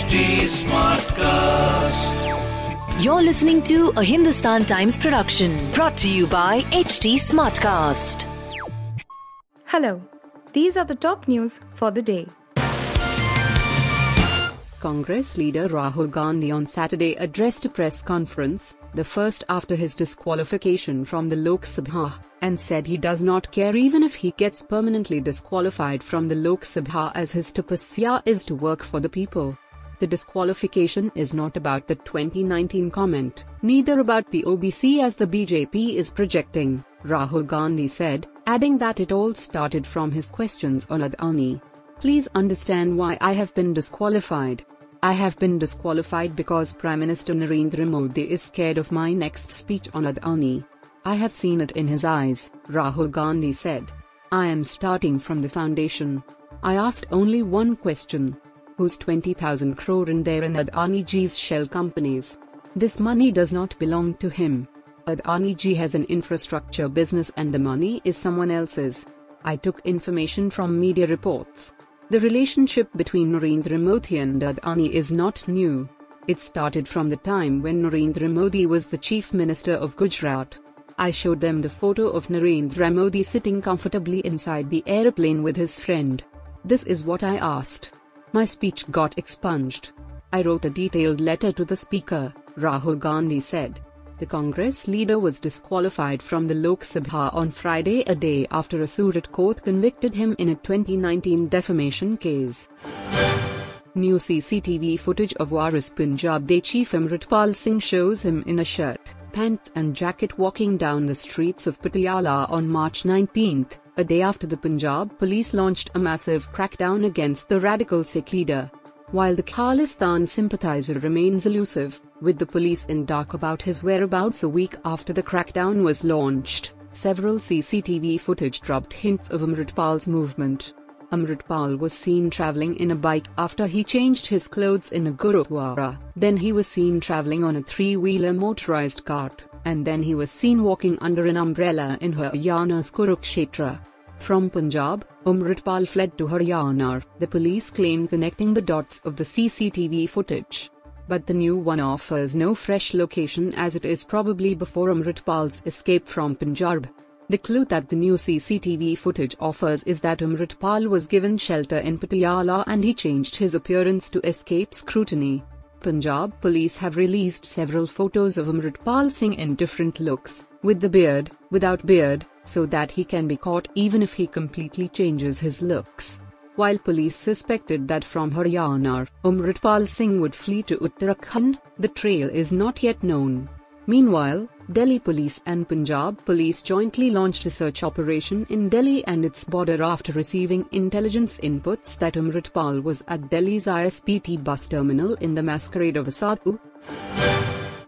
HT Smartcast. You're listening to a Hindustan Times production brought to you by HT Smartcast. Hello, these are the top news for the day. Congress leader Rahul Gandhi on Saturday addressed a press conference, the first after his disqualification from the Lok Sabha, and said he does not care even if he gets permanently disqualified from the Lok Sabha as his tapasya is to work for the people. The disqualification is not about the 2019 comment, neither about the OBC as the BJP is projecting, Rahul Gandhi said, adding that it all started from his questions on Adani. Please understand why I have been disqualified. I have been disqualified because Prime Minister Narendra Modi is scared of my next speech on Adani. I have seen it in his eyes, Rahul Gandhi said. I am starting from the foundation. I asked only one question. Whose 20,000 crore in there in Adani Ji's shell companies? This money does not belong to him. Adani has an infrastructure business and the money is someone else's. I took information from media reports. The relationship between Narendra Modi and Adani is not new. It started from the time when Narendra Modi was the Chief Minister of Gujarat. I showed them the photo of Narendra Modi sitting comfortably inside the aeroplane with his friend. This is what I asked. My speech got expunged. I wrote a detailed letter to the speaker, Rahul Gandhi said. The Congress leader was disqualified from the Lok Sabha on Friday a day after a Surat court convicted him in a 2019 defamation case. New CCTV footage of Waris Punjab De Chief Amritpal Singh shows him in a shirt, pants and jacket walking down the streets of Patiala on March 19, a day after the Punjab police launched a massive crackdown against the radical Sikh leader. While the Khalistan sympathizer remains elusive, with the police in dark about his whereabouts a week after the crackdown was launched, several CCTV footage dropped hints of Amritpal's movement. Amritpal was seen traveling in a bike after he changed his clothes in a Gurudwara, then he was seen traveling on a three-wheeler motorized cart, and then he was seen walking under an umbrella in Haryana's Kurukshetra. From Punjab, Amritpal fled to Haryana, the police claim connecting the dots of the CCTV footage. But the new one offers no fresh location as it is probably before Amritpal's escape from Punjab. The clue that the new CCTV footage offers is that Umritpal was given shelter in Patiala and he changed his appearance to escape scrutiny. Punjab police have released several photos of Amritpal Singh in different looks, with the beard, without beard, so that he can be caught even if he completely changes his looks. While police suspected that from Haryana, Amritpal Singh would flee to Uttarakhand, the trail is not yet known. Meanwhile, Delhi police and Punjab police jointly launched a search operation in Delhi and its border after receiving intelligence inputs that Amritpal was at Delhi's ISBT bus terminal in the masquerade of a sadhu.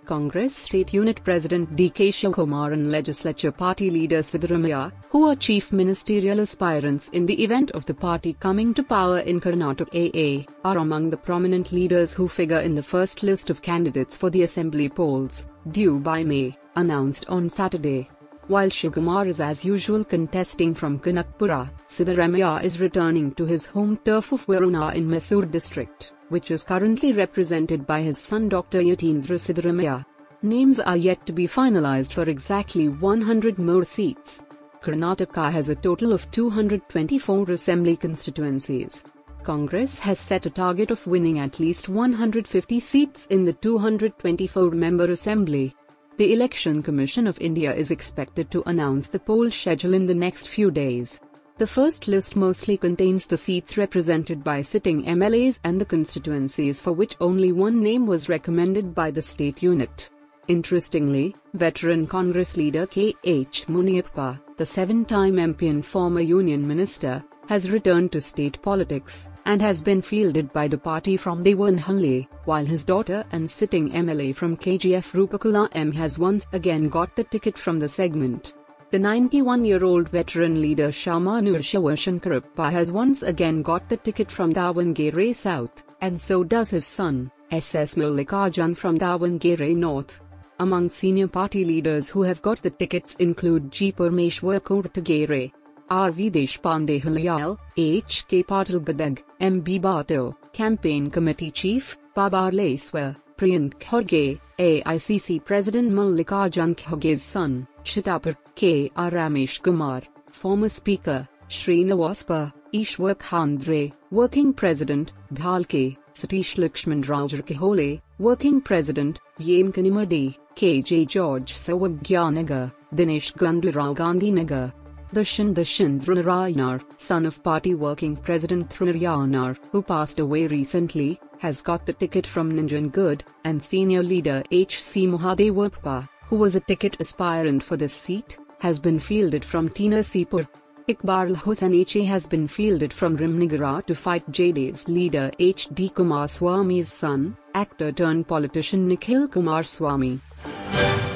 Congress State Unit President D.K. Shivakumar and Legislature Party leader Siddaramaiah, who are chief ministerial aspirants in the event of the party coming to power in Karnataka AA, are among the prominent leaders who figure in the first list of candidates for the assembly polls, due by May, announced on Saturday. While Shivakumar is as usual contesting from Kanakpura, Siddaramaiah is returning to his home turf of Varuna in Mysore district which is currently represented by his son Dr. Yatindra Siddaramaiah. Names are yet to be finalized for exactly 100 more seats. Karnataka has a total of 224 assembly constituencies. Congress has set a target of winning at least 150 seats in the 224 member assembly. The Election Commission of India is expected to announce the poll schedule in the next few days. The first list mostly contains the seats represented by sitting MLAs and the constituencies for which only one name was recommended by the state unit. Interestingly, veteran Congress leader K.H. Muniyappa, the seven-time MP and former union minister, has returned to state politics, and has been fielded by the party from Devanahalli, while his daughter and sitting MLA from KGF Roopakala M has once again got the ticket from the segment. The 91-year-old veteran leader Shamanur Shivashankarappa has once again got the ticket from Davangere South, and so does his son, SS Mallikarjun from Davangere North. Among senior party leaders who have got the tickets include G. Parmeshwar Koratagere, R.V. Deshpande Halayal, H.K. Patil Gadag, M.B. Bato, Campaign Committee Chief, Babar Laiswar, Priyank Khorge, AICC President Mallikarjun Kharge's son, Chitapur, K. R. Ramesh Kumar, former Speaker, Srinivaspa, Ishwar Khandre, Working President, Bhalke, Satish Lakshman Rao Kahole, Working President, Yem Kanimadi, K.J. George Sawagyanagar, Dinesh Gandhirao Gandhinagar. Dashan Dashindra Raynar, son of party working president Thrinayanar, who passed away recently, has got the ticket from Nanjangud, and senior leader H.C. Mahadevappa, who was a ticket aspirant for this seat, has been fielded from Tina Sipur. Iqbal Hussain has been fielded from Ramanagara to fight JD's leader H.D. Kumaraswamy's son, actor turned politician Nikhil Kumaraswamy.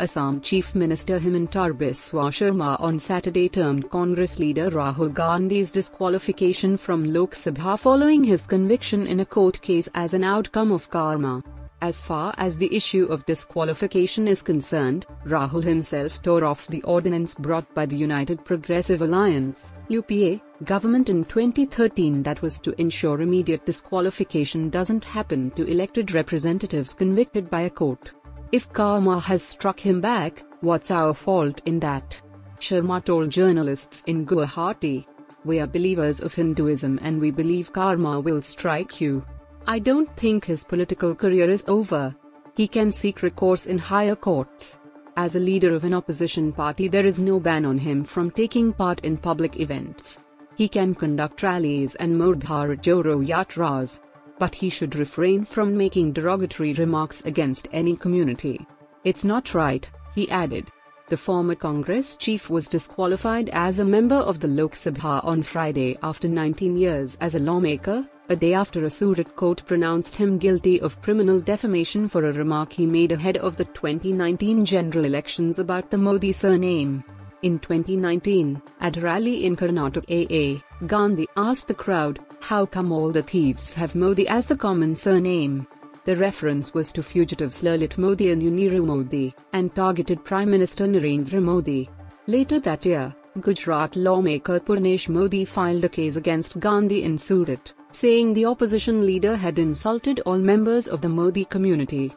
Assam Chief Minister Himanta Biswa Sarma on Saturday termed Congress leader Rahul Gandhi's disqualification from Lok Sabha following his conviction in a court case as an outcome of karma. As far as the issue of disqualification is concerned, Rahul himself tore off the ordinance brought by the United Progressive Alliance UPA, government in 2013 that was to ensure immediate disqualification doesn't happen to elected representatives convicted by a court. If karma has struck him back, what's our fault in that? Sarma told journalists in Guwahati. We are believers of Hinduism and we believe karma will strike you. I don't think his political career is over. He can seek recourse in higher courts. As a leader of an opposition party, there is no ban on him from taking part in public events. He can conduct rallies and more Bharat Jodo Yatras but he should refrain from making derogatory remarks against any community. It's not right, he added. The former Congress chief was disqualified as a member of the Lok Sabha on Friday after 19 years as a lawmaker, a day after a Surat court pronounced him guilty of criminal defamation for a remark he made ahead of the 2019 general elections about the Modi surname. In 2019, at a rally in Karnataka Gandhi asked the crowd, How come all the thieves have Modi as the common surname? The reference was to fugitives Lalit Modi and Nirav Modi, and targeted Prime Minister Narendra Modi. Later that year, Gujarat lawmaker Purnesh Modi filed a case against Gandhi in Surat, saying the opposition leader had insulted all members of the Modi community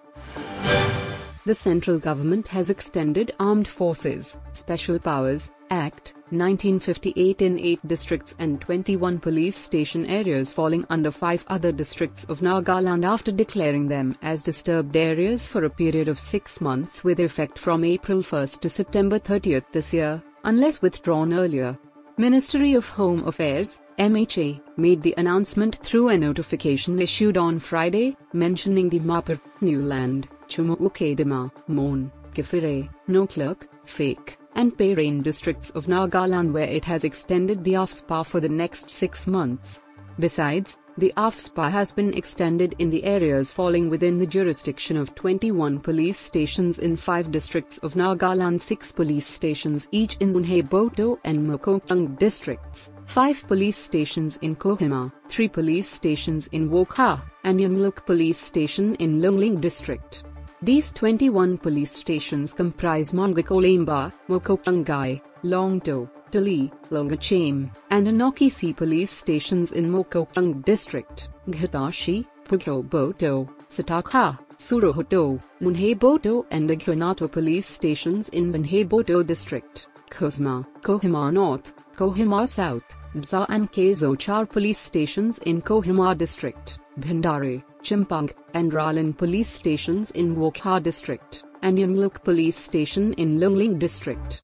the central government has extended Armed Forces, Special Powers, Act, 1958 in 8 districts and 21 police station areas falling under 5 other districts of Nagaland after declaring them as disturbed areas for a period of 6 months with effect from April 1 to September 30 this year, unless withdrawn earlier. Ministry of Home Affairs, MHA, made the announcement through a notification issued on Friday, mentioning the Mapur, Niuland, Chumoukedima, Mon, Kiphire, Noklak, Phek, and Peren districts of Nagaland where it has extended the AFSPA for the next six months. Besides, the AFSPA has been extended in the areas falling within the jurisdiction of 21 police stations in 5 districts of Nagaland 6 police stations each in Boto and Mokokchung districts, 5 police stations in Kohima, 3 police stations in Wokha, and Yamluk police station in Longleng district. These 21 police stations comprise Mangkolemba, Mokokchungai, Longto, Tali, Longachim, and Anokisi police stations in Mokokchung district, Ghatashi, Pughoboto, Satakha, Surohoto, Munheboto and Aghunato police stations in Zunheboto district, Kozma, Kohima North, Kohima South, Bza and Kezochar police stations in Kohima district, Bhandari, Chimpang, and Ralan police stations in Wokha district, and Yamluk police station in Longleng district.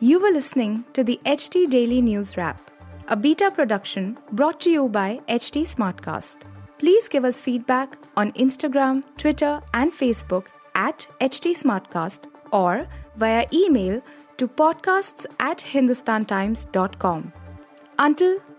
You were listening to the HT Daily News Wrap, a beta production brought to you by HT Smartcast. Please give us feedback on Instagram, Twitter, and Facebook at HT Smartcast or via email to podcasts at hindustantimes.com. Until